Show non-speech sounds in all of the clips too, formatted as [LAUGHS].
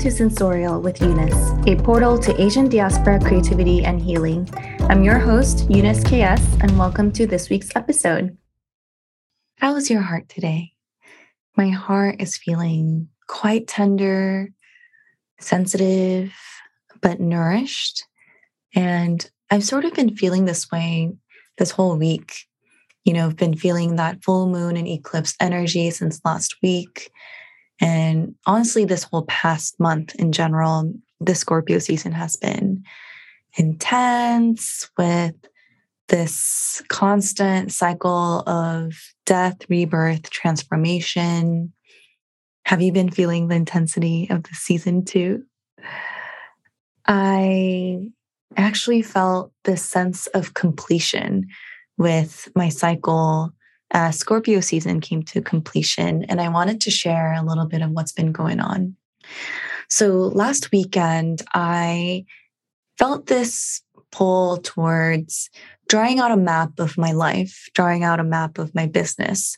To Sensorial with Eunice, a portal to Asian diaspora creativity and healing. I'm your host, Eunice KS, and welcome to this week's episode. How is your heart today? My heart is feeling quite tender, sensitive, but nourished. And I've sort of been feeling this way this whole week. You know, I've been feeling that full moon and eclipse energy since last week. And honestly, this whole past month in general, the Scorpio season has been intense with this constant cycle of death, rebirth, transformation. Have you been feeling the intensity of the season too? I actually felt this sense of completion with my cycle uh, Scorpio season came to completion, and I wanted to share a little bit of what's been going on. So last weekend, I felt this pull towards drawing out a map of my life, drawing out a map of my business.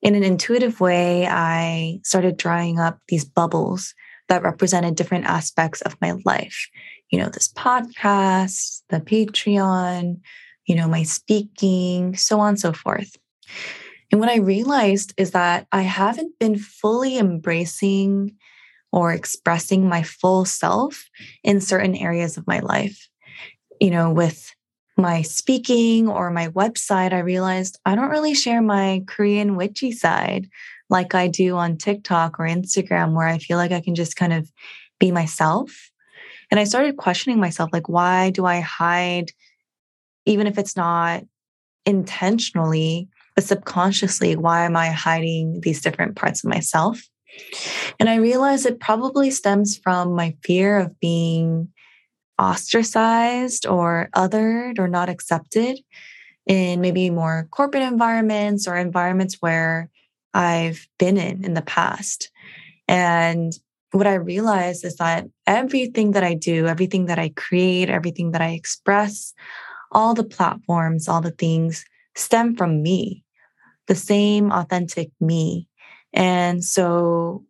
In an intuitive way, I started drawing up these bubbles that represented different aspects of my life. You know, this podcast, the Patreon, you know, my speaking, so on and so forth. And what I realized is that I haven't been fully embracing or expressing my full self in certain areas of my life. You know, with my speaking or my website, I realized I don't really share my Korean witchy side like I do on TikTok or Instagram, where I feel like I can just kind of be myself. And I started questioning myself like, why do I hide, even if it's not intentionally, but subconsciously, why am I hiding these different parts of myself? And I realized it probably stems from my fear of being ostracized or othered or not accepted in maybe more corporate environments or environments where I've been in in the past. And what I realized is that everything that I do, everything that I create, everything that I express, all the platforms, all the things stem from me the same authentic me. And so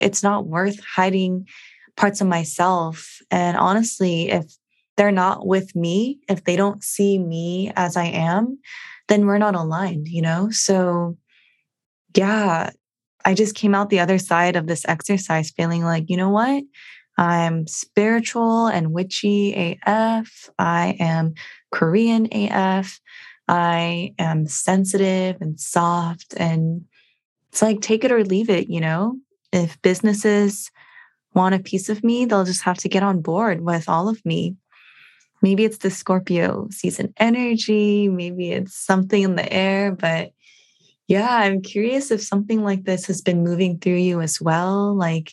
it's not worth hiding parts of myself. And honestly, if they're not with me, if they don't see me as I am, then we're not aligned, you know? So, yeah, I just came out the other side of this exercise feeling like, you know what? I'm spiritual and witchy AF. I am Korean AF. I am sensitive and soft. And it's like, take it or leave it, you know? If businesses want a piece of me, they'll just have to get on board with all of me. Maybe it's the Scorpio season energy, maybe it's something in the air, but yeah, I'm curious if something like this has been moving through you as well. Like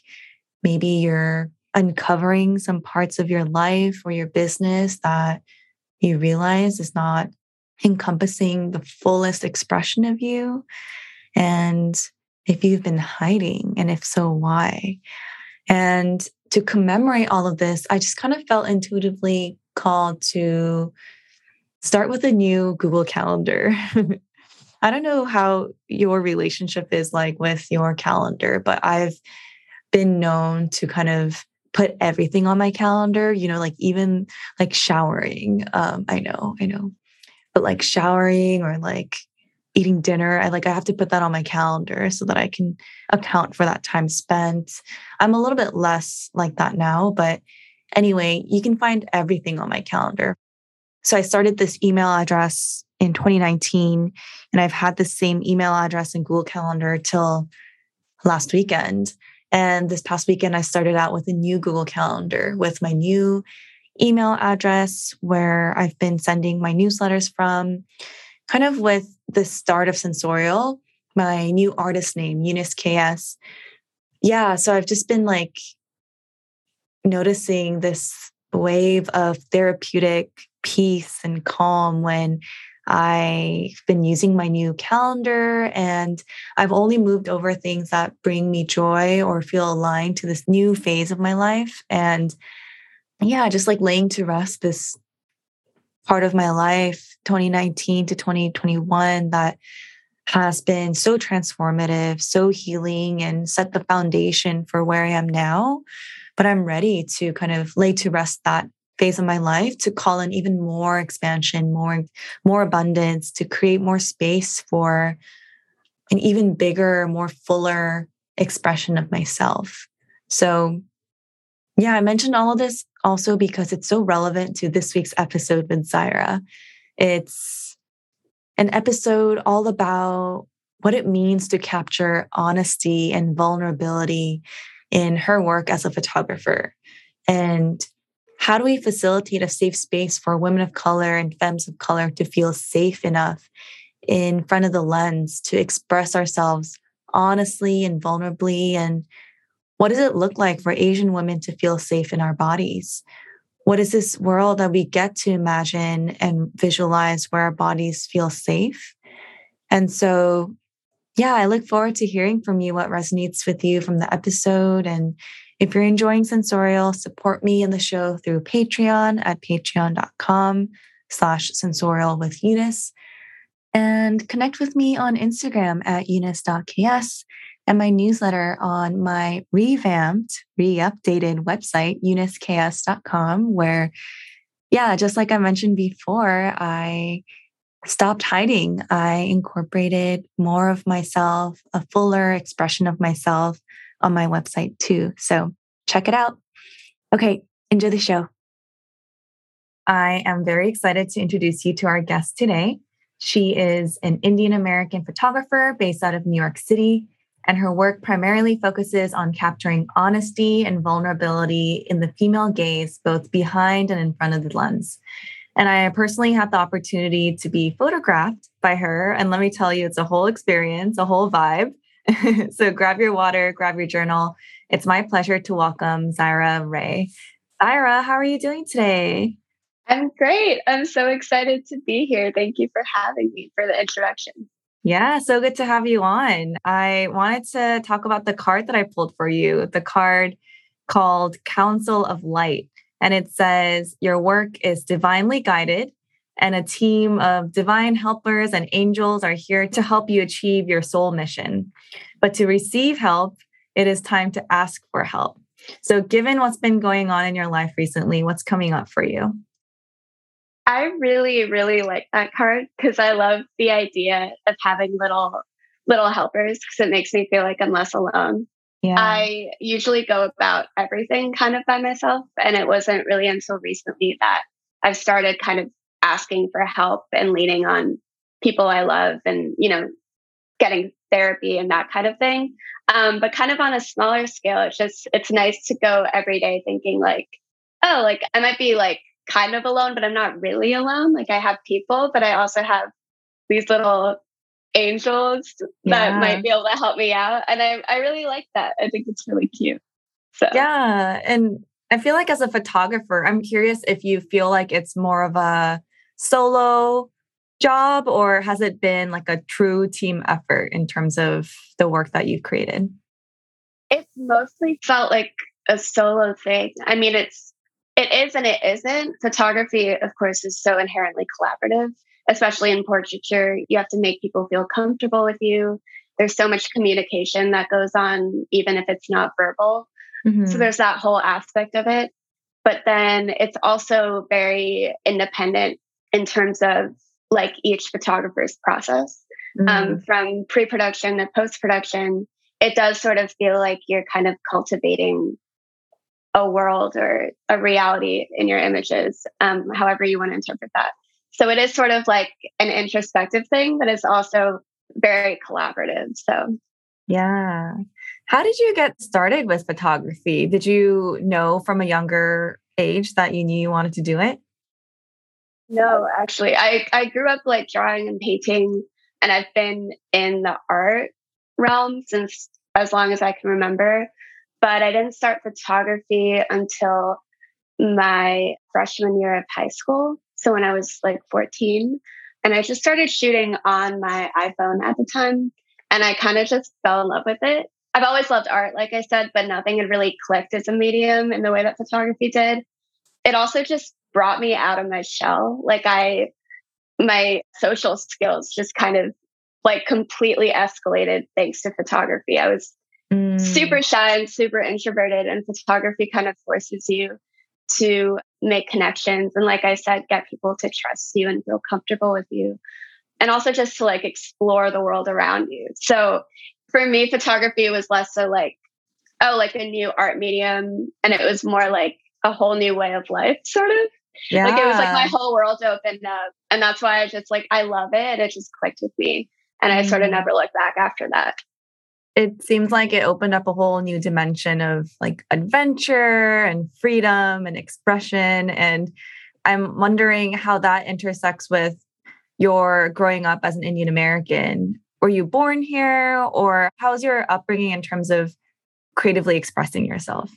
maybe you're uncovering some parts of your life or your business that you realize is not encompassing the fullest expression of you? And if you've been hiding, and if so, why? And to commemorate all of this, I just kind of felt intuitively called to start with a new Google Calendar. [LAUGHS] I don't know how your relationship is like with your calendar, but I've been known to kind of put everything on my calendar, you know, like even like showering. Um, I know, I know but like showering or like eating dinner i like i have to put that on my calendar so that i can account for that time spent. I'm a little bit less like that now but anyway you can find everything on my calendar. So i started this email address in 2019 and i've had the same email address in google calendar till last weekend. And this past weekend i started out with a new google calendar with my new email address where I've been sending my newsletters from, kind of with the start of Sensorial, my new artist name, Eunice KS. Yeah, so I've just been like noticing this wave of therapeutic peace and calm when I've been using my new calendar and I've only moved over things that bring me joy or feel aligned to this new phase of my life. And yeah, just like laying to rest this part of my life, 2019 to 2021, that has been so transformative, so healing, and set the foundation for where I am now. but I'm ready to kind of lay to rest that phase of my life to call in even more expansion, more, more abundance, to create more space for an even bigger, more fuller expression of myself. So, yeah, I mentioned all of this also because it's so relevant to this week's episode with Zaira. It's an episode all about what it means to capture honesty and vulnerability in her work as a photographer. And how do we facilitate a safe space for women of color and femmes of color to feel safe enough in front of the lens to express ourselves honestly and vulnerably? And what does it look like for Asian women to feel safe in our bodies? What is this world that we get to imagine and visualize where our bodies feel safe? And so, yeah, I look forward to hearing from you what resonates with you from the episode. And if you're enjoying Sensorial, support me in the show through Patreon at patreon.com slash sensorial with Eunice and connect with me on Instagram at eunice.ks and my newsletter on my revamped, re-updated website, euniceks.com, where, yeah, just like I mentioned before, I stopped hiding. I incorporated more of myself, a fuller expression of myself on my website too. So check it out. Okay, enjoy the show. I am very excited to introduce you to our guest today. She is an Indian American photographer based out of New York City, and her work primarily focuses on capturing honesty and vulnerability in the female gaze, both behind and in front of the lens. And I personally had the opportunity to be photographed by her. And let me tell you, it's a whole experience, a whole vibe. [LAUGHS] so grab your water, grab your journal. It's my pleasure to welcome Zaira Ray. Zaira, how are you doing today? I'm great. I'm so excited to be here. Thank you for having me for the introduction. Yeah, so good to have you on. I wanted to talk about the card that I pulled for you, the card called Council of Light. And it says, Your work is divinely guided, and a team of divine helpers and angels are here to help you achieve your soul mission. But to receive help, it is time to ask for help. So, given what's been going on in your life recently, what's coming up for you? I really, really like that card because I love the idea of having little little helpers because it makes me feel like I'm less alone. Yeah. I usually go about everything kind of by myself. And it wasn't really until recently that I've started kind of asking for help and leaning on people I love and, you know, getting therapy and that kind of thing. Um, but kind of on a smaller scale, it's just, it's nice to go every day thinking like, oh, like I might be like kind of alone, but I'm not really alone. Like I have people, but I also have these little angels yeah. that might be able to help me out. And I, I really like that. I think it's really cute. So yeah. And I feel like as a photographer, I'm curious if you feel like it's more of a solo job or has it been like a true team effort in terms of the work that you've created? It's mostly felt like a solo thing. I mean, it's it is and it isn't. Photography, of course, is so inherently collaborative, especially in portraiture. You have to make people feel comfortable with you. There's so much communication that goes on, even if it's not verbal. Mm-hmm. So there's that whole aspect of it. But then it's also very independent in terms of like each photographer's process. Um, mm-hmm. Um, from pre production to post production, it does sort of feel like you're kind of cultivating a world or a reality in your images, um, however you want to interpret that. So it is sort of like an introspective thing, but it's also very collaborative. So, yeah. How did you get started with photography? Did you know from a younger age that you knew you wanted to do it? No, actually, I, I grew up like drawing and painting, and I've been in the art realm since as long as I can remember but I didn't start photography until my freshman year of high school. So when I was like 14, and I just started shooting on my iPhone at the time. And I kind of just fell in love with it. I've always loved art, like I said, but nothing had really clicked as a medium in the way that photography did. It also just brought me out of my shell. Like I, my social skills just kind of like completely escalated thanks to photography. I was mm. super shy and super introverted, and photography kind of forces you to make connections and, like I said, get people to trust you and feel comfortable with you. And also just to like explore the world around you. So for me, photography was less so like, oh, like a new art medium. And it was more like a whole new way of life, sort of. Yeah. Like it was like my whole world opened up. And that's why I just like, I love it. It just clicked with me. And I sort of mm. never looked back after that. It seems like it opened up a whole new dimension of like adventure and freedom and expression. And I'm wondering how that intersects with your growing up as an Indian American. Were you born here, or how's your upbringing in terms of creatively expressing yourself?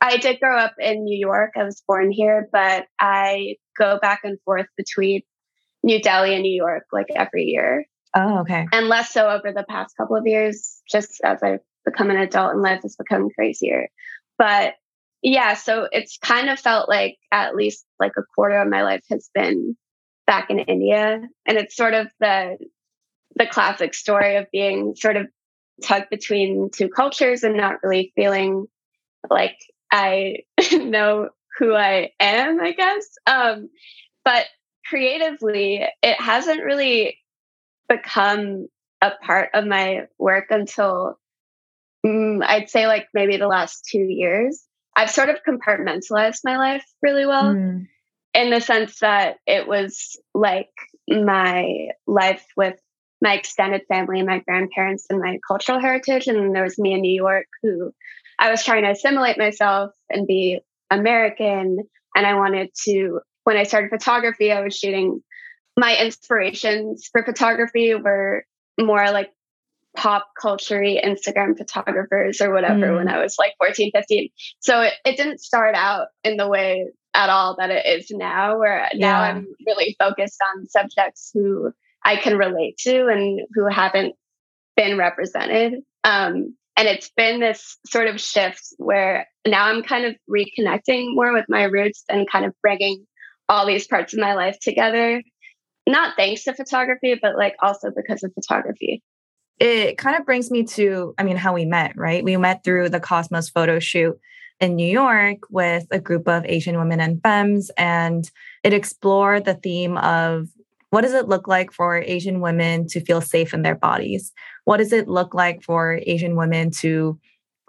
I did grow up in New York. I was born here, but I go back and forth between New Delhi and New York like every year. Oh, okay. And less so over the past couple of years, just as I've become an adult and life has become crazier. But yeah, so it's kind of felt like at least like a quarter of my life has been back in India. And it's sort of the the classic story of being sort of tugged between two cultures and not really feeling like I [LAUGHS] know who I am, I guess. Um, but creatively, it hasn't really become a part of my work until mm, I'd say like maybe the last two years. I've sort of compartmentalized my life really well mm. in the sense that it was like my life with my extended family and my grandparents and my cultural heritage. And then there was me in New York who I was trying to assimilate myself and be American. And I wanted to, when I started photography, I was shooting my inspirations for photography were more like pop culture Instagram photographers or whatever mm. when I was like 14, 15. So it, it didn't start out in the way at all that it is now, where yeah. now I'm really focused on subjects who I can relate to and who haven't been represented. Um, and it's been this sort of shift where now I'm kind of reconnecting more with my roots and kind of bringing all these parts of my life together. Not thanks to photography, but like also because of photography. It kind of brings me to, I mean, how we met, right? We met through the Cosmos photo shoot in New York with a group of Asian women and femmes, and it explored the theme of what does it look like for Asian women to feel safe in their bodies? What does it look like for Asian women to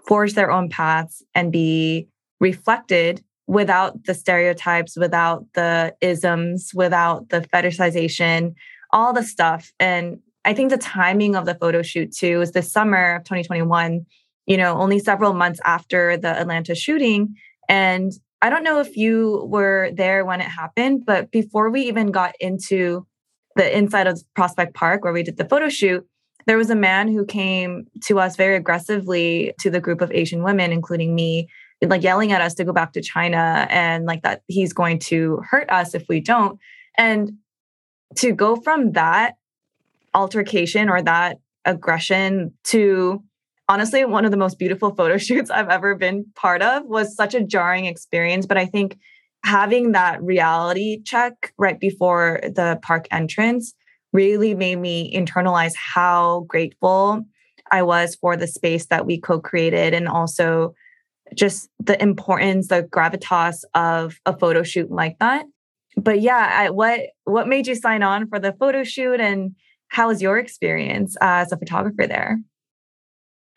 forge their own paths and be reflected without the stereotypes, without the isms, without the fetishization, all the stuff. And I think the timing of the photo shoot too is the summer of 2021, you know, only several months after the Atlanta shooting. And I don't know if you were there when it happened, but before we even got into the inside of Prospect Park where we did the photo shoot, there was a man who came to us very aggressively to the group of Asian women, including me, like yelling at us to go back to China and like that he's going to hurt us if we don't. And to go from that altercation or that aggression to honestly one of the most beautiful photo [LAUGHS] shoots I've ever been part of was such a jarring experience. But I think having that reality check right before the park entrance really made me internalize how grateful I was for the space that we co created and also just the importance, the gravitas of a photo shoot like that. But yeah, I, what what made you sign on for the photo shoot, and how was your experience as a photographer there?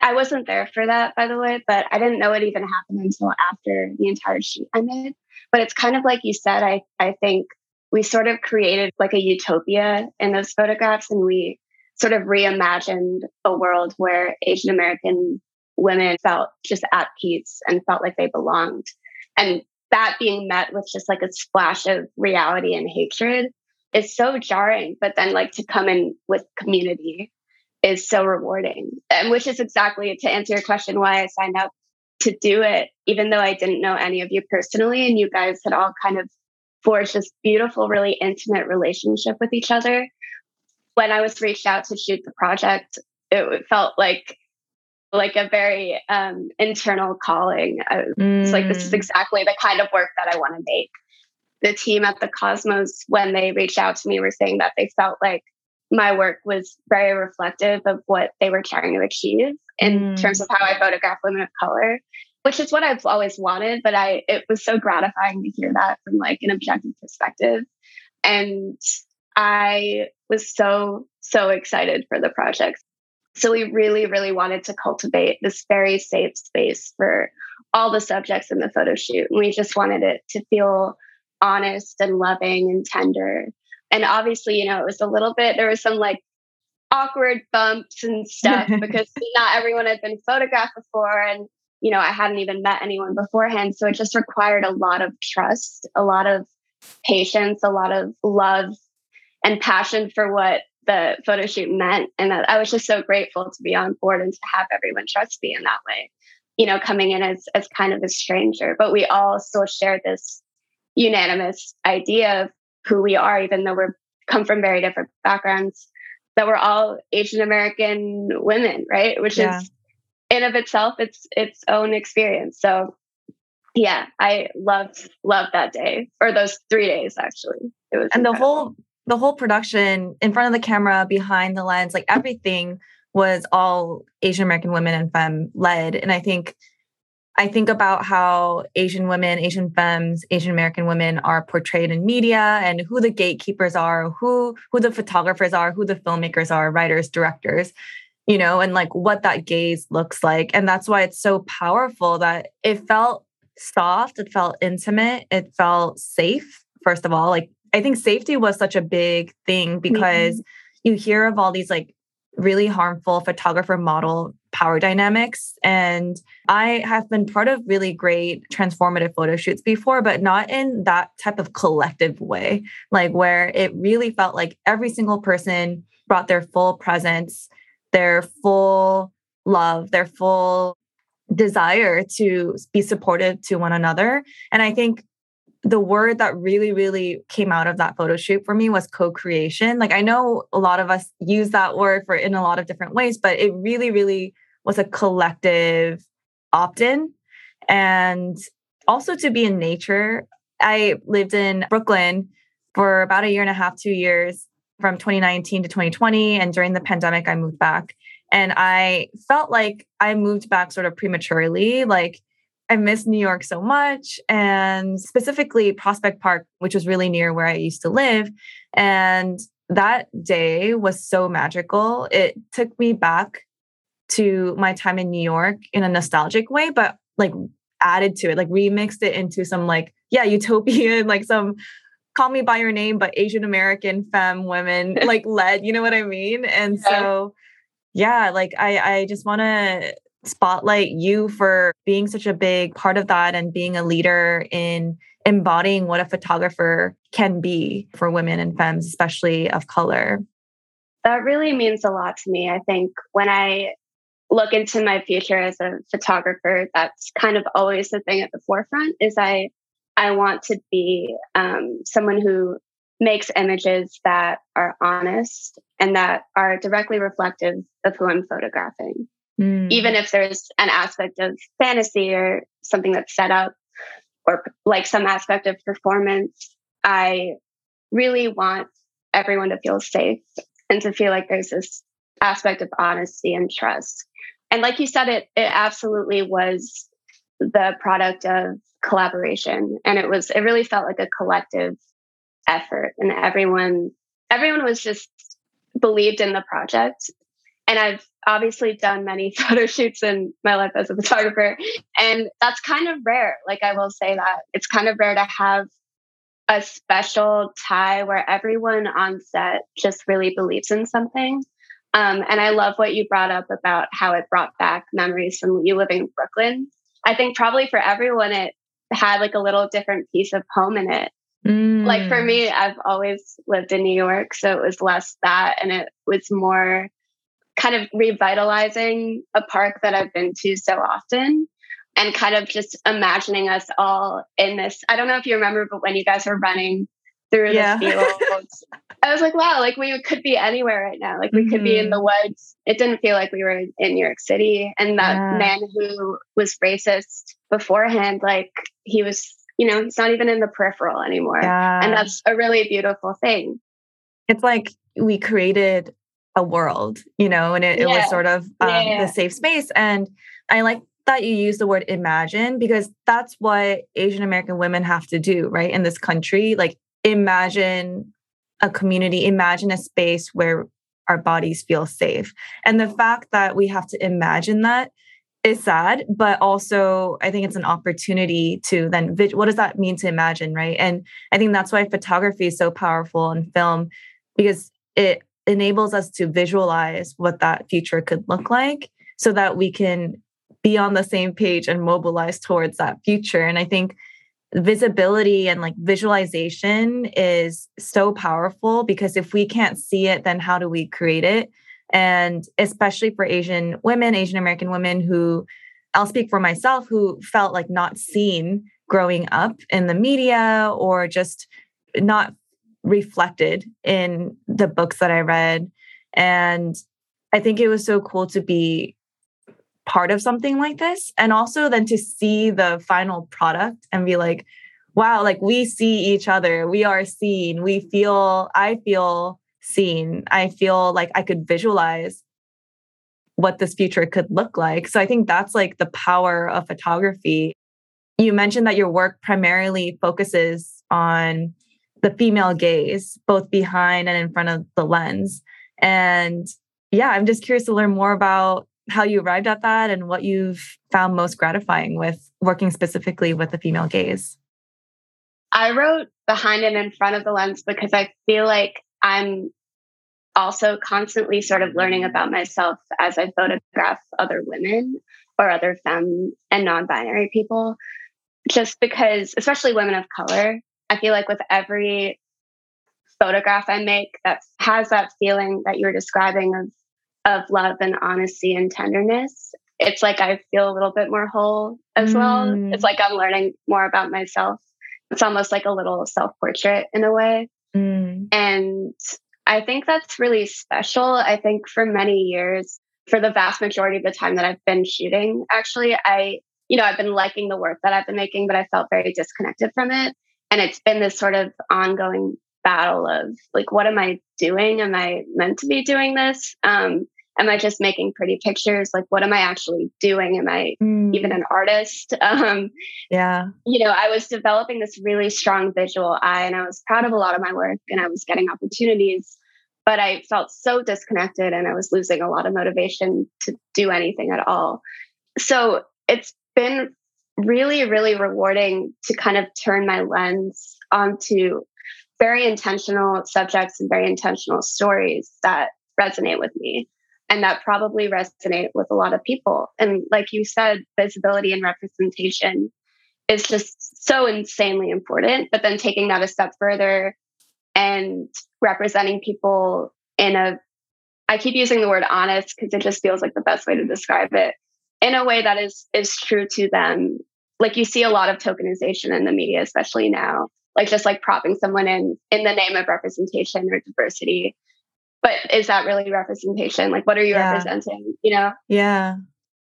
I wasn't there for that, by the way, but I didn't know it even happened until after the entire shoot ended. But it's kind of like you said, I, I think we sort of created like a utopia in those photographs and we sort of reimagined a world where Asian American women felt just at peace and felt like they belonged. And that being met with just like a splash of reality and hatred is so jarring. But then, like, to come in with community is so rewarding. And which is exactly to answer your question why I signed up to do it, even though I didn't know any of you personally. And you guys had all kind of forged this beautiful, really intimate relationship with each other. When I was reached out to shoot the project, it felt like like a very um, internal calling. I was mm. like, this is mm. exactly the kind of work that I want to make. The team at the Cosmos, when they reached out to me, were saying that they felt like my work was very reflective of what they were trying to achieve in Mm. terms of how I photograph women of color, which is what I've always wanted. But I, it was so gratifying to hear that from like an objective perspective. And I was so, so excited for the project. So we really, really wanted to cultivate this very safe space for all the subjects in the photo shoot. And we just wanted it to feel honest and loving and tender. And obviously, you know, it was a little bit, there was some like awkward bumps and stuff [LAUGHS] because not everyone had been photographed before. And, you know, I hadn't even met anyone beforehand. So it just required a lot of trust, a lot of patience, a lot of love and passion for what the photo shoot meant. And I was just so grateful to be on board and to have everyone trust me in that way. You know, coming in as as kind of a stranger, but we all still shared this unanimous idea of who we are, even though we're come from very different backgrounds. That we're all Asian American women, right? Which Yeah. is in of itself its its own experience. So yeah, I loved loved that day or those three days actually. It was and the whole the whole production in front of the camera behind the lens like everything was all asian american women and femme led. And i think i think about how asian women asian femmes asian american women are portrayed in media and who the gatekeepers are who who the photographers are who the filmmakers are writers directors you know and like what that gaze looks like. And that's why it's so powerful that it felt soft it felt intimate it felt safe first of all like I think safety was such a big thing because mm-hmm. you hear of all these like really harmful photographer model power dynamics. And I have been part of really great transformative photo shoots before, but not in that type of collective way, like where it really felt like every single person brought their full presence, their full love, their full desire to be supportive to one another. And I think the word that really, really came out of that photo shoot for me was co-creation. Like I know a lot of us use that word for in a lot of different ways, but it really, really was a collective opt-in. And also to be in nature. I lived in Brooklyn for about a year and a half, two years from 2019 to 2020. And during the pandemic, I moved back. And I felt like I moved back sort of prematurely. Like I miss New York so much, and specifically Prospect Park, which was really near where I used to live. And that day was so magical. It took me back to my time in New York in a nostalgic way, but like added to it, like remixed it into some like, yeah, utopian, [LAUGHS] like some call me by your name, but Asian American femme women [LAUGHS] like led, you know what I mean? And Yeah. so yeah, like I I just want to spotlight you for being such a big part of that and being a leader in embodying what a photographer can be for women and femmes, especially of color. that really means a lot to me. I think when I look into my future as a photographer, that's kind of always the thing at the forefront. Is I I want to be um, someone who makes images that are honest and that are directly reflective of who I'm photographing. Mm. Even if there's an aspect of fantasy or something that's set up, or like some aspect of performance, I really want everyone to feel safe and to feel like there's this aspect of honesty and trust. And like you said, it it absolutely was the product of collaboration. And it was it really felt like a collective effort. And everyone everyone was just believed in the project. And I've obviously done many [LAUGHS] photo shoots in my life as a photographer. And that's kind of rare. Like I will say that. It's kind of rare to have a special tie where everyone on set just really believes in something. Um, and I love what you brought up about how it brought back memories from you living in Brooklyn. I think probably for everyone, it had like a little different piece of home in it. Like for Mm. me, I've always lived in New York, so it was less that, and it was more kind of revitalizing a park that I've been to so often and kind of just imagining us all in this. I don't know if you remember, but when you guys were running through Yeah. the fields, [LAUGHS] I was like, wow, like we could be anywhere right now. Like we could be in mm-hmm. the woods. It didn't feel like we were in New York City. And that Yeah. man who was racist beforehand, like he was, you know, he's not even in the peripheral anymore. yeah. And that's a really beautiful thing. it's like we created a world, you know, and it, yeah. it was sort of um, yeah. the safe space. And I like that you use the word imagine because that's what Asian American women have to do, right? In this country, like imagine a community, imagine a space where our bodies feel safe. And the fact that we have to imagine that is sad, but also I think it's an opportunity to then what does that mean to imagine, right? And I think that's why photography is so powerful in film because it enables us to visualize what that future could look like so that we can be on the same page and mobilize towards that future. And I think visibility and like visualization is so powerful because if we can't see it, then how do we create it? And especially for Asian women, Asian American women who I'll speak for myself, who felt like not seen growing up in the media or just not reflected in the books that I read. And I think it was so cool to be part of something like this and also then to see the final product and be like wow like we see each other. We are seen. We feel i feel seen. I feel like i could visualize what this future could look like. So i think that's like the power of photography. You mentioned that your work primarily focuses on the female gaze both behind and in front of the lens and yeah i'm just curious to learn more about how you arrived at that and what you've found most gratifying with working specifically with the female gaze. I wrote behind and in front of the lens because I feel like I'm also constantly sort of learning about myself as I photograph other women or other femme and non binary people. Just because, especially women of color, I feel like with every photograph I make that has that feeling that you're describing of of love and honesty and tenderness, it's like I feel a little bit more whole as mm. well. It's like I'm learning more about myself. It's almost like a little self portrait in a way. Mm. And I think that's really special. I think for many years, for the vast majority of the time that I've been shooting, actually, I, you know, I've been liking the work that I've been making, but I felt very disconnected from it. And it's been this sort of ongoing battle of like, what am I doing? Am I meant to be doing this? Um, am I just making pretty pictures? Like, what am I actually doing? Am I mm. even an artist? [LAUGHS] Um, yeah. You know, I was developing this really strong visual eye and I was proud of a lot of my work and I was getting opportunities, but I felt so disconnected and I was losing a lot of motivation to do anything at all. So it's been really, really rewarding to kind of turn my lens onto very intentional subjects and very intentional stories that resonate with me and that probably resonate with a lot of people. And like you said visibility and representation is just so insanely important but then taking that a step further and representing people in a i keep using the word honest because it just feels like the best way to describe it in a way that is is true to them. Like you see a lot of tokenization in the media especially now like just like propping someone in in the name of representation or diversity. But is that really representation? Like what are you yeah. representing you know? Yeah.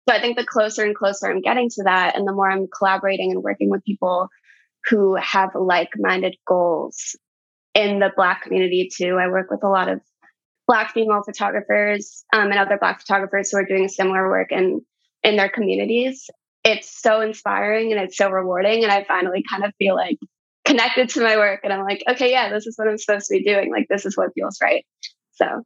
So i think the closer and closer i'm getting to that and the more i'm collaborating and working with people who have like-minded goals in the black community too. I work with a lot of black female photographers um, and other black photographers who are doing similar work in in their communities it's so inspiring and it's so rewarding and i finally kind of feel like connected to my work and I'm like, okay, yeah, this is what I'm supposed to be doing. Like, this is what feels right. So,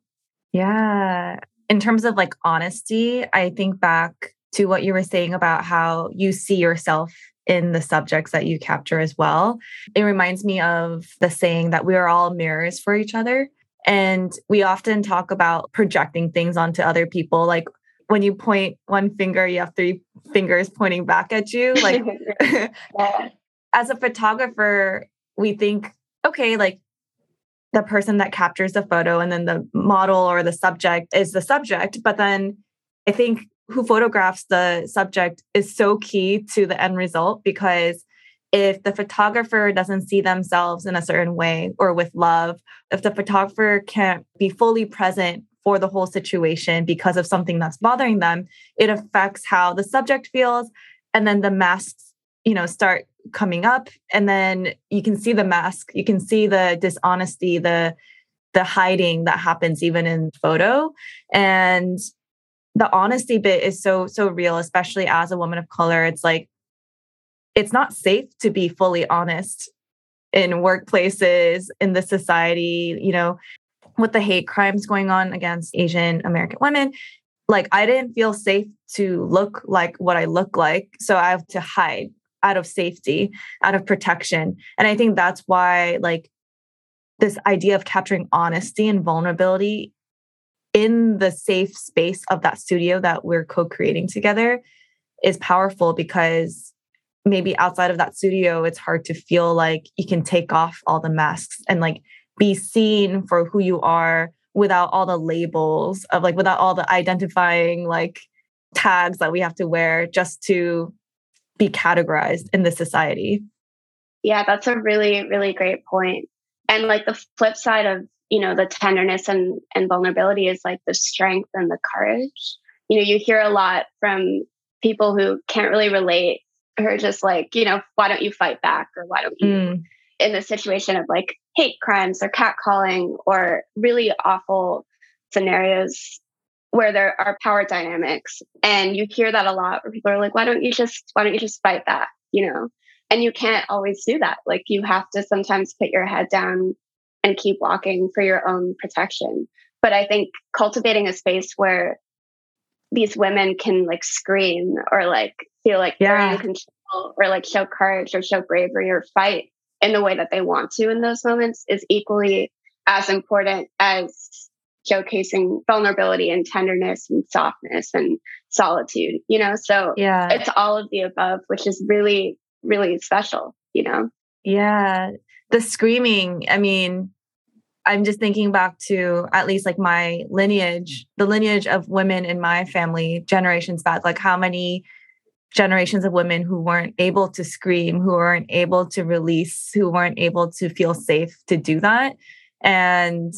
yeah. In terms of like honesty, I think back to what you were saying about how you see yourself in the subjects that you capture as well. It reminds me of the saying that we are all mirrors for each other. And we often talk about projecting things onto other people. Like when you point one finger, you have three fingers pointing back at you. Like [LAUGHS] yeah [LAUGHS] as a photographer, we think, okay, like the person that captures the photo and then the model or the subject is the subject. But then I think who photographs the subject is so key to the end result because if the photographer doesn't see themselves in a certain way or with love, if the photographer can't be fully present for the whole situation because of something that's bothering them, it affects how the subject feels. And then the masks, you know, start coming up. And then you can see the mask you can see the dishonesty the the hiding that happens even in photo. And the honesty bit is so so real especially as a woman of color. It's like it's not safe to be fully honest in workplaces in the society you know with the hate crimes going on against asian american women like i didn't feel safe to look like what i look like so i have to hide out of safety out of protection. And i think that's why like this idea of capturing honesty and vulnerability in the safe space of that studio that we're co-creating together is powerful because maybe outside of that studio it's hard to feel like you can take off all the masks and like be seen for who you are without all the labels of like without all the identifying like tags that we have to wear just to be categorized in the society yeah that's a really really great point. and like the flip side of you know the tenderness and and vulnerability is like the strength and the courage you know you hear a lot from people who can't really relate who are just like you know why don't you fight back or why don't you mm. In the situation of like hate crimes or catcalling or really awful scenarios where there are power dynamics and you hear that a lot where people are like why don't you just why don't you just fight that you know and you can't always do that like you have to sometimes put your head down and keep walking for your own protection. But I think cultivating a space where these women can like scream or like feel like yeah. they're in control or like show courage or show bravery or fight in the way that they want to in those moments is equally as important as showcasing vulnerability and tenderness and softness and solitude, you know? So yeah, it's all of the above, which is really, really special, you know? Yeah the screaming, I mean, I'm just thinking back to at least like my lineage, the lineage of women in my family generations back, like how many generations of women who weren't able to scream, who weren't able to release, who weren't able to feel safe to do that. And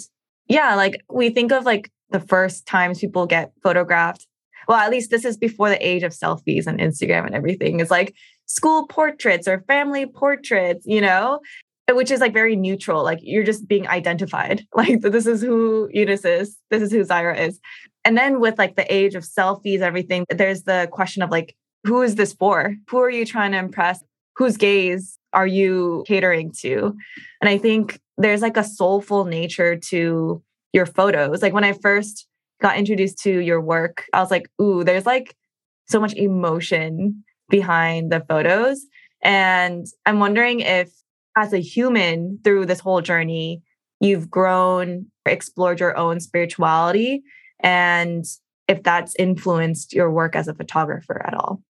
yeah, like we think of like the first times people get photographed. Well, at least this is before the age of selfies and Instagram and everything. It's like school portraits or family portraits, you know? which is like very neutral. Like you're just being identified. [LAUGHS] Like this is who Eunice is. This is who Zaira is. And then with like the age of selfies, everything, there's the question of like, who is this for? Who are you trying to impress? Whose gaze are you catering to? And I think there's like a soulful nature to your photos. Like when I first got introduced to your work, I was like, ooh, there's like so much emotion behind the photos. And I'm wondering if as a human through this whole journey, you've grown, explored your own spirituality, and if that's influenced your work as a photographer at all?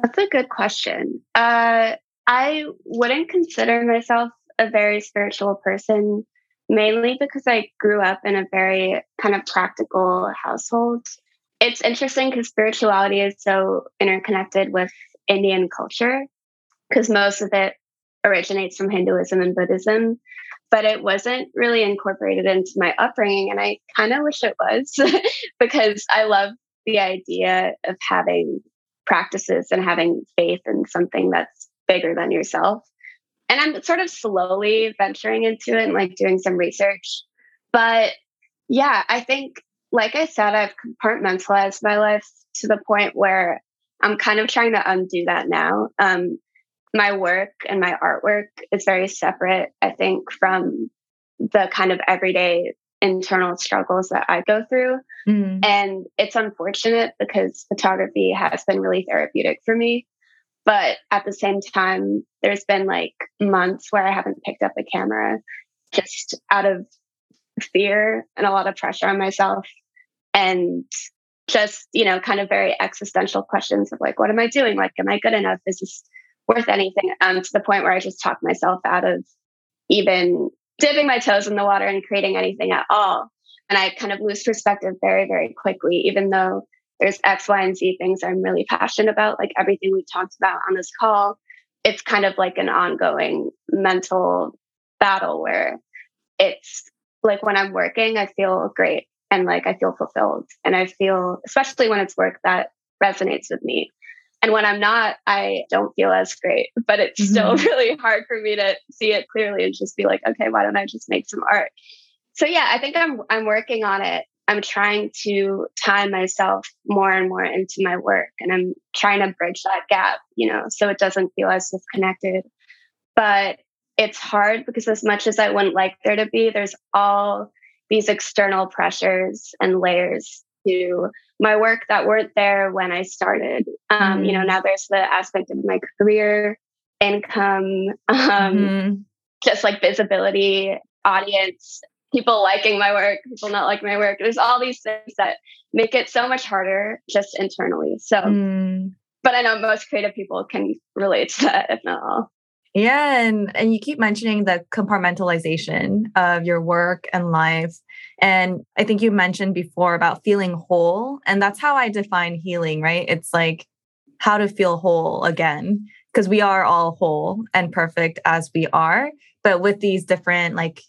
That's a good question. Uh, I wouldn't consider myself a very spiritual person, mainly because I grew up in a very kind of practical household. It's interesting because spirituality is so interconnected with Indian culture because most of it originates from Hinduism and Buddhism, but it wasn't really incorporated into my upbringing. And I kind of wish it was [LAUGHS] because I love the idea of having practices and having faith in something that's bigger than yourself. And I'm sort of slowly venturing into it and like doing some research. But yeah, I think, like I said, I've compartmentalized my life to the point where I'm kind of trying to undo that now. Um, my work and my artwork is very separate, I think, from the kind of everyday internal struggles that I go through. Mm. And it's unfortunate because photography has been really therapeutic for me. But at the same time, there's been like months where I haven't picked up a camera just out of fear and a lot of pressure on myself. And just, you know, kind of very existential questions of like, what am I doing? Like, am I good enough? Is this worth anything um, to the point where I just talked myself out of even dipping my toes in the water and creating anything at all. And I kind of lose perspective very, very quickly, even though there's X, Y, and Z things I'm really passionate about, like everything we talked about on this call. It's kind of like an ongoing mental battle where it's like when I'm working, I feel great and like I feel fulfilled. And I feel, especially when it's work that resonates with me, And when I'm not, I don't feel as great, but it's mm-hmm. still really hard for me to see it clearly and just be like, okay, why don't I just make some art? So yeah, I think I'm I'm working on it. I'm trying to tie myself more and more into my work and I'm trying to bridge that gap, you know, so it doesn't feel as disconnected. But it's hard because as much as I wouldn't like there to be, there's all these external pressures and layers to my work that weren't there when I started. Um, mm You know, mm-hmm. now there's the aspect of my career, income, [LAUGHS] um, mm-hmm. just like visibility, audience, people liking my work, people not liking my work. There's all these things that make it so much harder just internally. So, mm. but I know most creative people can relate to that, if not all. Yeah, and and you keep mentioning the compartmentalization of your work and life. And I think you mentioned before about feeling whole, and that's how I define healing, right? It's like how to feel whole again because we are all whole and perfect as we are, but with these different like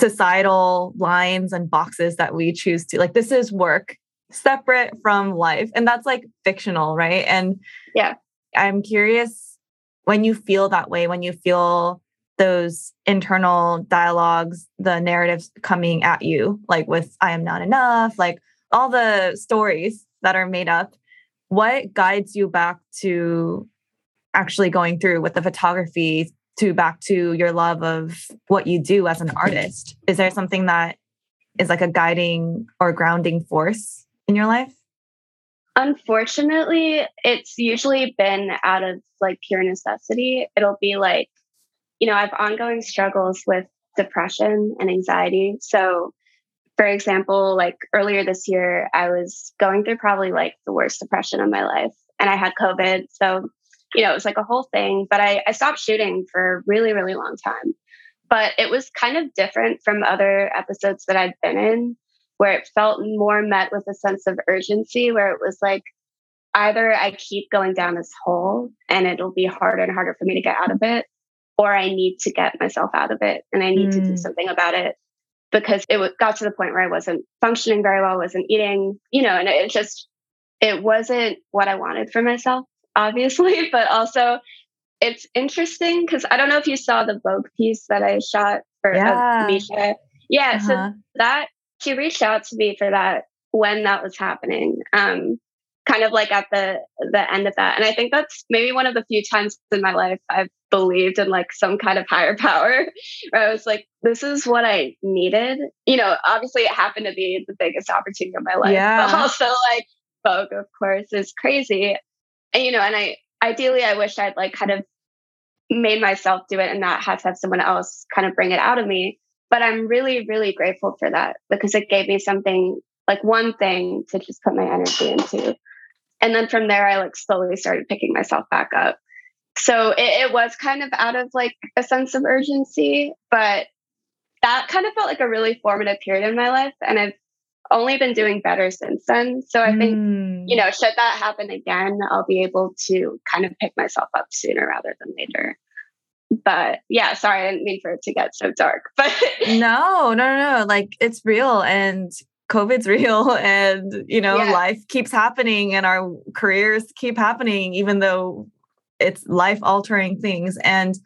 societal lines and boxes that we choose to like this is work separate from life and that's like fictional, right? And yeah. I'm curious when you feel that way, when you feel those internal dialogues, the narratives coming at you, like with I am not enough, like all the stories that are made up, what guides you back to actually going through with the photography to back to your love of what you do as an artist? Is there something that is like a guiding or grounding force in your life? Unfortunately, it's usually been out of like pure necessity. It'll be like, you know, I have ongoing struggles with depression and anxiety. So, for example, like earlier this year, I was going through probably like the worst depression of my life and I had COVID. So, you know, it was like a whole thing, but I, I stopped shooting for a really, really long time. But it was kind of different from other episodes that I'd been in where it felt more met with a sense of urgency, where it was like, either I keep going down this hole and it'll be harder and harder for me to get out of it, or I need to get myself out of it and I need mm. to do mm. something about it because it got to the point where I wasn't functioning very well, wasn't eating, you know, and it just, it wasn't what I wanted for myself, obviously, [LAUGHS] but also it's interesting because I don't know if you saw the Vogue piece that I shot for yeah. Misha. Yeah, uh-huh. so that she reached out to me for that when that was happening. Um, kind of like at the the end of that. And I think that's maybe one of the few times in my life I've believed in like some kind of higher [LAUGHS] power where I was like, this is what I needed. You know, obviously it happened to be the biggest opportunity of my life. Yeah. But [LAUGHS] also like Vogue, of course, is crazy. And you know, and I ideally I wish I'd like kind of made myself do it and not have to have someone else kind of bring it out of me. But I'm really, really grateful for that because it gave me something like one thing to just put my energy into. And then from there, I like slowly started picking myself back up. So it, it was kind of out of like a sense of urgency, but that kind of felt like a really formative period in my life. And I've only been doing better since then. So I think, mm. you know, should that happen again, I'll be able to kind of pick myself up sooner rather than later but yeah, sorry, I didn't mean for it to get so dark. [LAUGHS] But no, no, no, no. Like it's real and COVID's [LAUGHS] real and you know, yeah. life keeps happening and our careers keep happening, even though it's life altering things. And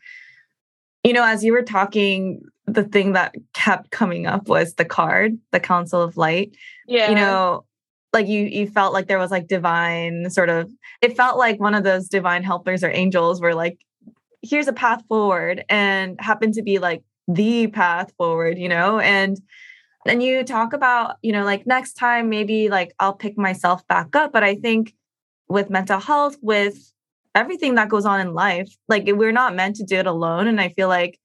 you know, as you were talking, the thing that kept coming up was the card, the Council of Light. Yeah. You know, like you you felt like there was like divine sort of it felt like one of those divine helpers or angels were like here's a path forward and happen to be like the path forward, you know? And then you talk about, you know, like next time maybe like I'll pick myself back up. But I think with mental health, with everything that goes on in life, like we're not meant to do it alone. And I feel like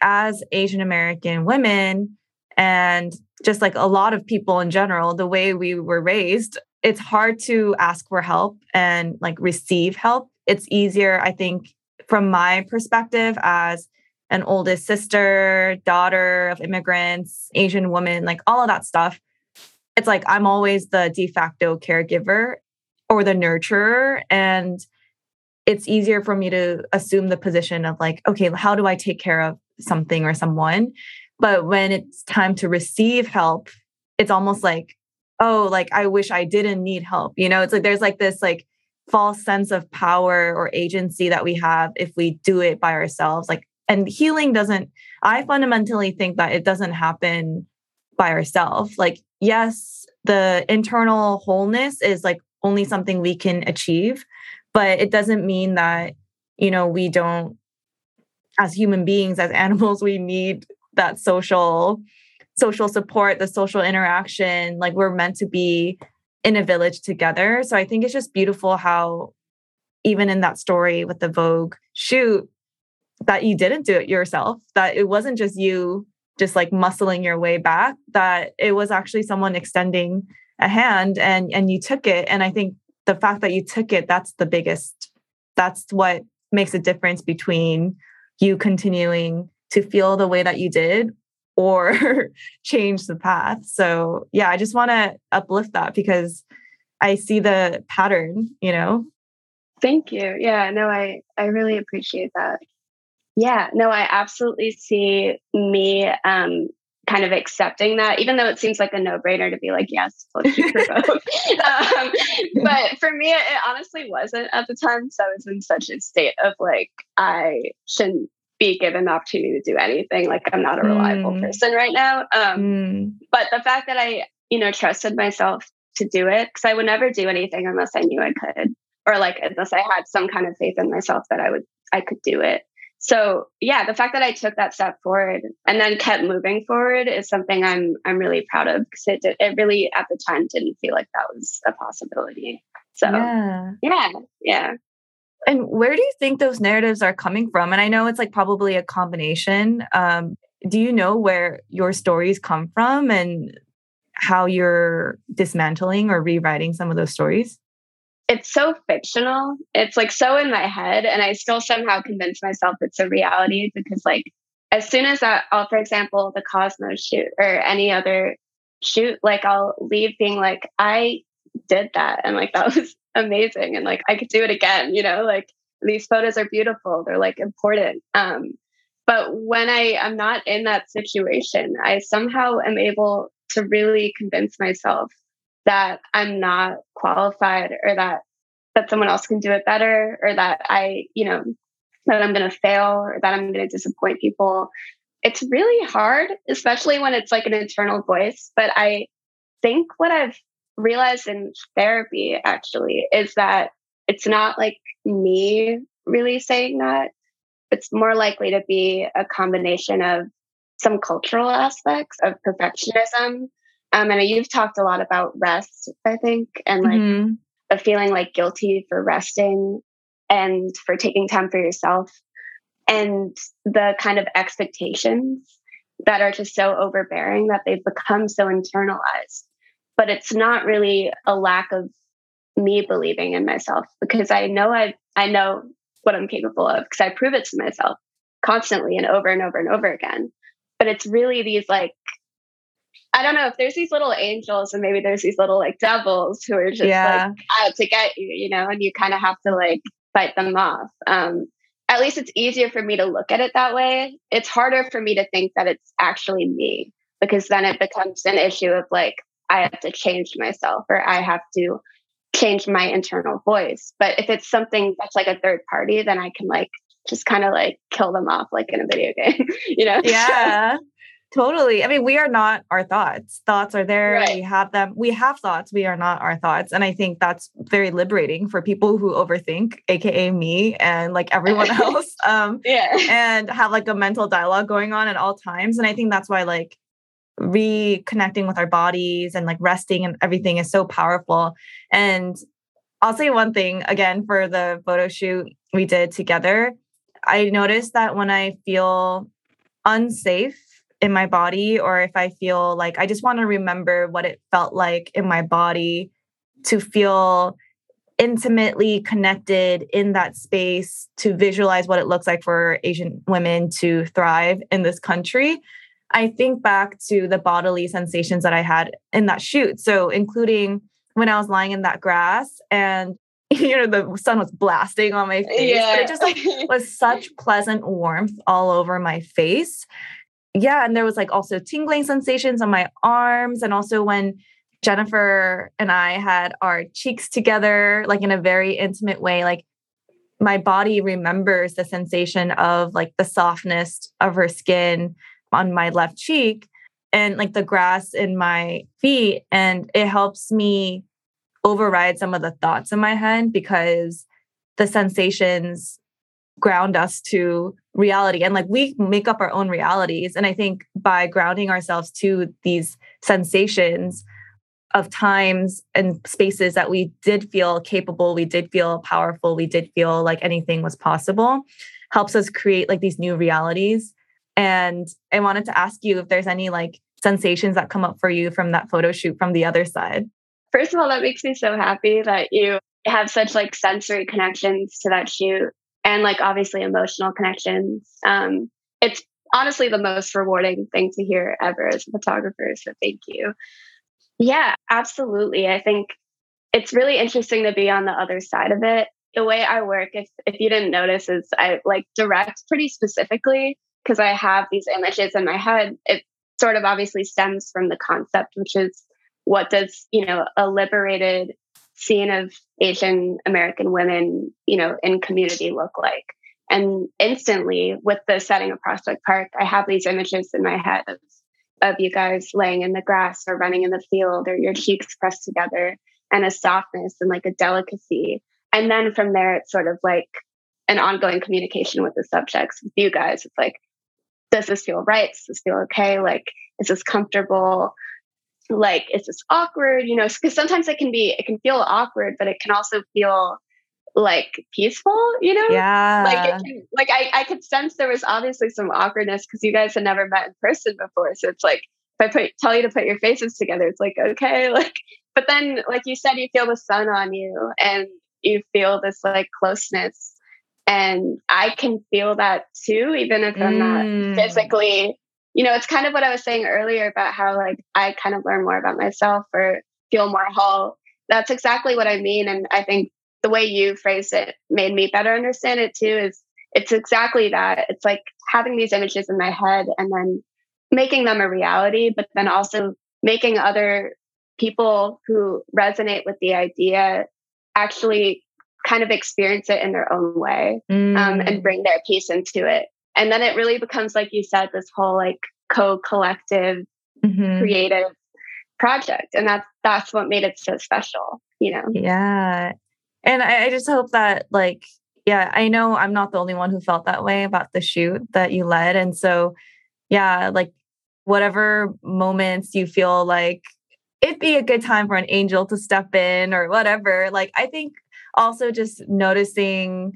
as Asian American women and just like a lot of people in general, the way we were raised, it's hard to ask for help and like receive help. It's easier, I think, from my perspective as an oldest sister, daughter of immigrants, Asian woman, like all of that stuff, it's like I'm always the de facto caregiver or the nurturer. And it's easier for me to assume the position of like, okay, how do I take care of something or someone? But when it's time to receive help, it's almost like, oh, like I wish I didn't need help. You know, it's like there's like this like false sense of power or agency that we have if we do it by ourselves. Like, and healing doesn't, I fundamentally think that it doesn't happen by ourselves. Like, yes, the internal wholeness is like only something we can achieve, but it doesn't mean that, you know, we don't, as human beings, as animals, we need that social social support the social interaction like we're meant to be in a village together. So I think it's just beautiful how even in that story with the Vogue shoot that you didn't do it yourself, that it wasn't just you just like muscling your way back, that it was actually someone extending a hand and and you took it and I think the fact that you took it that's the biggest that's what makes a difference between you continuing to feel the way that you did or [LAUGHS] change the path. So, yeah, I just want to uplift that because I see the pattern, you know. Thank you. Yeah, no, I I really appreciate that. Yeah, no, I absolutely see me um kind of accepting that, even though it seems like a no-brainer to be like, yes, let's shoot for Vogue. um, but for me, it honestly wasn't at the time. So I was in such a state of like, I shouldn't be given the opportunity to do anything. Like I'm not a reliable mm. person right now. Um, mm. But the fact that I, you know, trusted myself to do it, because I would never do anything unless I knew I could, or like unless I had some kind of faith in myself that I would, I could do it. So yeah, the fact that I took that step forward and then kept moving forward is something I'm I'm really proud of because it did, it really at the time didn't feel like that was a possibility. So yeah, yeah, yeah. And where do you think those narratives are coming from? And I know it's like probably a combination. Um, do you know where your stories come from and how you're dismantling or rewriting some of those stories? It's so fictional. It's like so in my head. And I still somehow convince myself it's a reality because, like, as soon as I, I'll, for example, the Cosmos shoot or any other shoot, like, I'll leave being like, I did that. And like, that [LAUGHS] was amazing and like I could do it again, you know, like these photos are beautiful, they're like important. Um, but when I am not in that situation, I somehow am able to really convince myself that I'm not qualified or that that someone else can do it better or that I, you know, that I'm going to fail or that I'm going to disappoint people. It's really hard, especially when it's like an internal voice. But I think what I've realized in therapy actually is that it's not like me really saying that. It's more likely to be a combination of some cultural aspects of perfectionism. Um, and you've talked a lot about rest, I think, and like mm-hmm. a feeling like guilty for resting and for taking time for yourself and the kind of expectations that are just so overbearing that they've become so internalized but it's not really a lack of me believing in myself because I know I I know what I'm capable of because I prove it to myself constantly and over and over and over again. But it's really these like I don't know if there's these little angels and maybe there's these little like devils who are just yeah. like out to get you, you know, and you kind of have to like fight them off. Um, at least it's easier for me to look at it that way. It's harder for me to think that it's actually me because then it becomes an issue of like, I have to change myself or I have to change my internal voice. But if it's something that's like a third party, then I can like just kind of like kill them off like in a video game, [LAUGHS] you know? Yeah. Totally. I mean, we are not our thoughts. Thoughts are there. Right. We have them. We have thoughts. We are not our thoughts. And I think that's very liberating for people who overthink, aka me and like everyone [LAUGHS] else. Um yeah. and have like a mental dialogue going on at all times. And I think that's why like reconnecting with our bodies and like resting and everything is so powerful. And I'll say one thing again for the photo shoot we did together. I noticed that when I feel unsafe in my body, or if I feel like I just want to remember what it felt like in my body to feel intimately connected in that space, to visualize what it looks like for Asian women to thrive in this country. I think back to the bodily sensations that I had in that shoot. So, including when I was lying in that grass and [LAUGHS] you know the sun was blasting on my face yeah. but it just like was such [LAUGHS] pleasant warmth all over my face yeah and there was like also tingling sensations on my arms and also when Jennifer and I had our cheeks together, like in a very intimate way. Like my body remembers the sensation of like the softness of her skin on my left cheek and like the grass in my feet. And it helps me override some of the thoughts in my head because the sensations ground us to reality and like we make up our own realities and i think by grounding ourselves to these sensations of times and spaces that we did feel capable we did feel powerful we did feel like anything was possible helps us create like these new realities and i wanted to ask you if there's any like sensations that come up for you from that photo shoot from the other side first of all that makes me so happy that you have such like sensory connections to that shoot and like obviously emotional connections. Um, it's honestly the most rewarding thing to hear ever as a photographer. So thank you. Yeah, absolutely. I think it's really interesting to be on the other side of it. The way I work, if if you didn't notice, is I like direct pretty specifically because I have these images in my head. It sort of obviously stems from the concept, which is what does you know a liberated scene of Asian American women, you know, in community look like. And instantly, with the setting of Prospect Park, I have these images in my head of, of you guys laying in the grass or running in the field or your cheeks pressed together and a softness and like a delicacy. And then from there, it's sort of like an ongoing communication with the subjects, with you guys. It's like, does this feel right? Does this feel okay? Like, is this comfortable? like is this awkward you know because sometimes it can be it can feel awkward but it can also feel like peaceful you know yeah like can, like I, I could sense there was obviously some awkwardness because you guys had never met in person before so it's like if i put tell you to put your faces together it's like okay [LAUGHS] like but then like you said you feel the sun on you and you feel this like closeness and i can feel that too even if i'm mm. not physically you know, it's kind of what I was saying earlier about how like I kind of learn more about myself or feel more whole. That's exactly what I mean. And I think the way you phrase it made me better understand it too is it's exactly that. It's like having these images in my head and then making them a reality, but then also making other people who resonate with the idea actually kind of experience it in their own way mm. um, and mm. bring their piece into it and then it really becomes like you said this whole like co-collective mm-hmm. creative project and that's that's what made it so special you know yeah and I, I just hope that like yeah i know i'm not the only one who felt that way about the shoot that you led and so yeah like whatever moments you feel like it'd be a good time for an angel to step in or whatever like i think also just noticing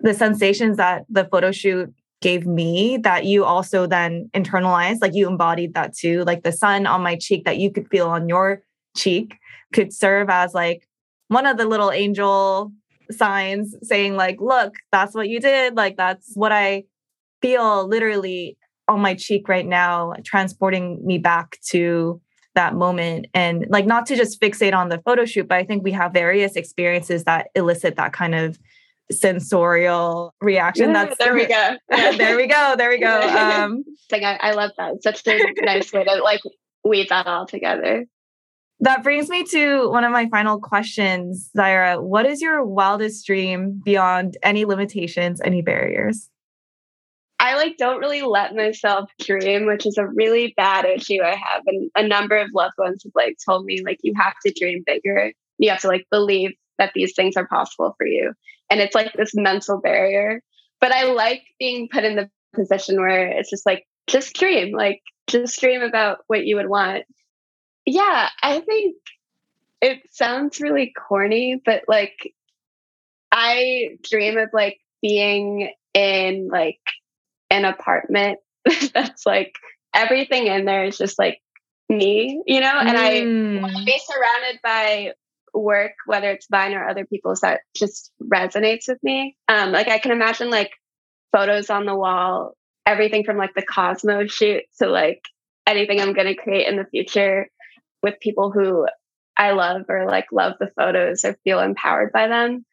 the sensations that the photo shoot gave me that you also then internalized, like you embodied that too. Like the sun on my cheek that you could feel on your cheek could serve as like one of the little angel signs saying, like, look, that's what you did. Like, that's what I feel literally on my cheek right now, transporting me back to that moment. And like, not to just fixate on the photo shoot, but I think we have various experiences that elicit that kind of sensorial reaction. Yeah, That's there we go. [LAUGHS] Yeah. there we go. There we go. [LAUGHS] Um, like I, I love that. It's such a nice way to like weave that all together. That brings me to one of my final questions, Zayira. What is your wildest dream beyond any limitations, any barriers? I like don't really let myself dream, which is a really bad issue I have. And a number of loved ones have like told me like you have to dream bigger. You have to like believe that these things are possible for you. And it's like this mental barrier. But I like being put in the position where it's just like, just dream, like, just dream about what you would want. Yeah, I think it sounds really corny, but like, I dream of like being in like an apartment [LAUGHS] that's like everything in there is just like me, you know, and mm. I want to be surrounded by work, whether it's mine or other people's, that just resonates with me. Um, like I can imagine like photos on the wall, everything from like the Cosmo shoot to like anything I'm going to create in the future with people who I love or like love the photos or feel empowered by them.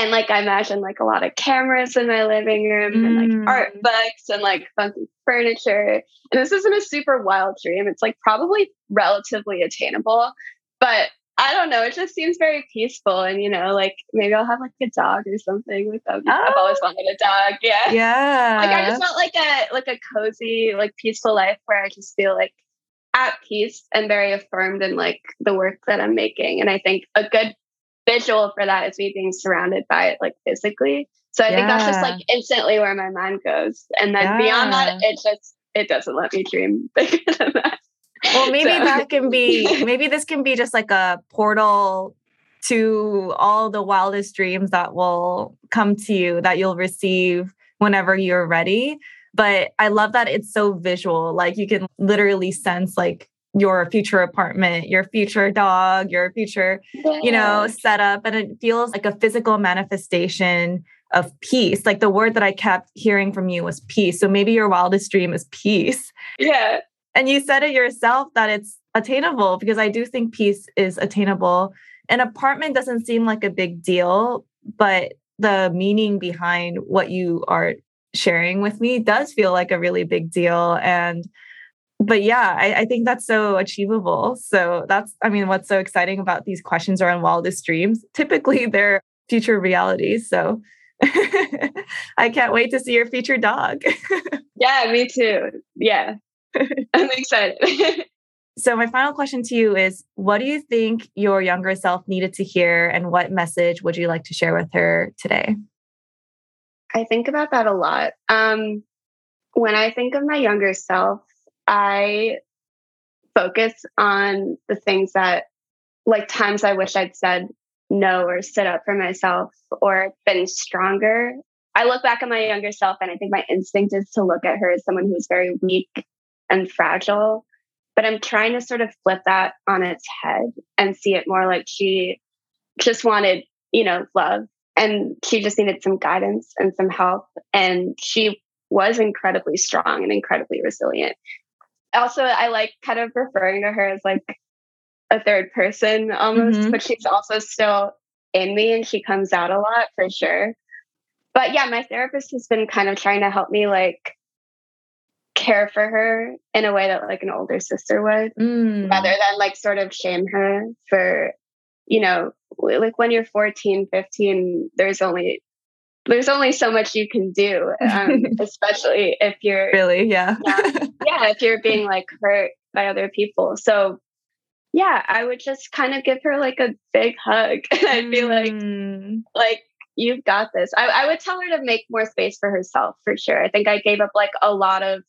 And like I imagine like a lot of cameras in my living room mm. and like mm. art books and like funky furniture. And this isn't a super wild dream. It's like probably relatively attainable. But I don't know. It just seems very peaceful. And, you know, like maybe I'll have like a dog or something with them. Oh. I've always wanted a dog. Yeah. Yeah. Like I just want like a, like a cozy, like peaceful life where I just feel like at peace and very affirmed in like the work that I'm making. And I think a good visual for that is me being surrounded by it like physically. So I yeah. think that's just like instantly where my mind goes. And then yeah. beyond that, it just, it doesn't let me dream [LAUGHS] bigger than that. Well, maybe so. that can be, [LAUGHS] maybe this can be just like a portal to all the wildest dreams that will come to you that you'll receive whenever you're ready. But I love that it's so visual. Like you can literally sense like your future apartment, your future dog, your future, yeah. you know, setup. And it feels like a physical manifestation of peace. Like the word that I kept hearing from you was peace. So maybe your wildest dream is peace. Yeah. And you said it yourself that it's attainable because I do think peace is attainable. An apartment doesn't seem like a big deal, but the meaning behind what you are sharing with me does feel like a really big deal. And but yeah, I, I, think that's so achievable. So that's, I mean, what's so exciting about these questions around wildest dreams? [LAUGHS] Typically, they're future realities. So [LAUGHS] I can't wait to see your future dog. [LAUGHS] yeah, me too. Yeah, I'm excited. so, my final question to you is What do you think your younger self needed to hear, and what message would you like to share with her today? I think about that a lot. Um, when I think of my younger self, I focus on the things that, like times I wish I'd said no or stood up for myself or been stronger. I look back at my younger self and I think my instinct is to look at her as someone who's very weak and fragile. But I'm trying to sort of flip that on its head and see it more like she just wanted, you know, love and she just needed some guidance and some help. And she was incredibly strong and incredibly resilient also I like kind of referring to her as like a third person almost, mm-hmm. but she's also still in me and she comes out a lot for sure. But yeah, my therapist has been kind of trying to help me like care for her in a way that like an older sister would mm. rather than like sort of shame her for you know like when you're 14 15 there's only there's only so much you can do, um, [LAUGHS] especially if you're really, yeah. yeah, yeah, if you're being like hurt by other people. So, yeah, I would just kind of give her like a big hug. And [LAUGHS] I'd be like, mm. like you've got this. I, I would tell her to make more space for herself for sure. I think I gave up like a lot of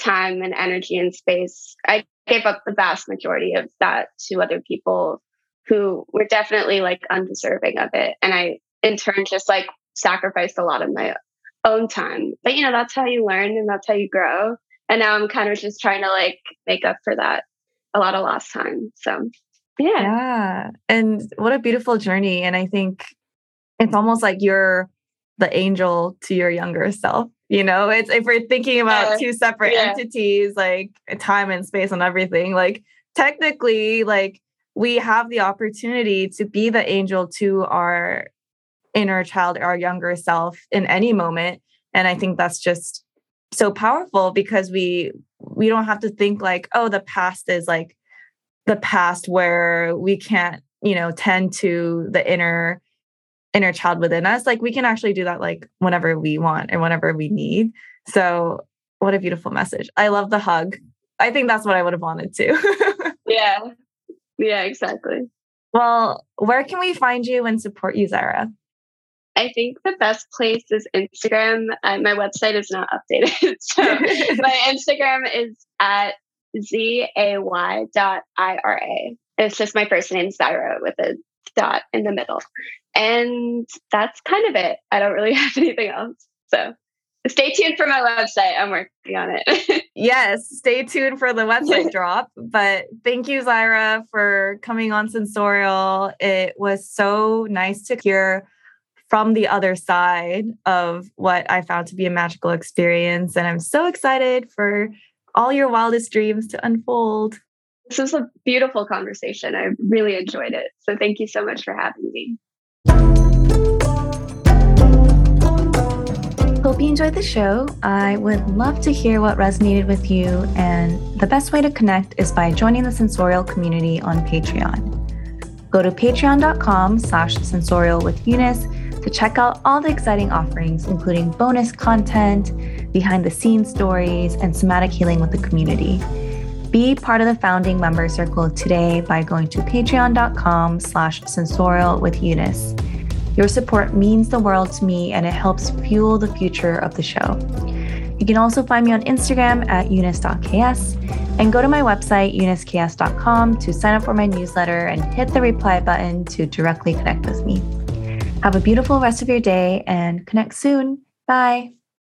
time and energy and space. I gave up the vast majority of that to other people who were definitely like undeserving of it. And I, in turn, just like sacrificed a lot of my own time. But you know, that's how you learn and that's how you grow. And now I'm kind of just trying to like make up for that a lot of lost time. So yeah. Yeah. And what a beautiful journey. And I think it's almost like you're the angel to your younger self. You know, it's if we're thinking about uh, two separate yeah. entities, like time and space and everything, like technically, like we have the opportunity to be the angel to our inner child, our younger self in any moment. And I think that's just so powerful because we we don't have to think like, oh, the past is like the past where we can't, you know, tend to the inner inner child within us. Like we can actually do that like whenever we want and whenever we need. So what a beautiful message. I love the hug. I think that's what I would have wanted to. [LAUGHS] yeah. Yeah, exactly. Well, where can we find you and support you, Zayira? I think the best place is Instagram. Uh, my website is not updated. [LAUGHS] so [LAUGHS] my Instagram is at Z-A-Y dot I-R-A. It's just my first name, Zayira, with a dot in the middle. And that's kind of it. I don't really [LAUGHS] have anything else. So stay tuned for my website. I'm working on it. yes, stay tuned for the website drop. But thank you, Zayira, for coming on Sensorial. It was so nice to hear from the other side of what I found to be a magical experience. And I'm so excited for all your wildest dreams to unfold. This was a beautiful conversation. I really enjoyed it. So thank you so much for having me. hope you enjoyed the show. I would love to hear what resonated with you, and the best way to connect is by joining the sensorial community on Patreon. Go to patreon.com slash sensorial with Eunice to check out all the exciting offerings, including bonus content, behind the scenes stories, and somatic healing with the community. Be part of the founding member circle today by going to patreon.com slash sensorial with Eunice. Your support means the world to me and it helps fuel the future of the show. You can also find me on Instagram at eunice.ks and go to my website, euniceks.com, to sign up for my newsletter and hit the reply button to directly connect with me. Have a beautiful rest of your day and connect soon. Bye.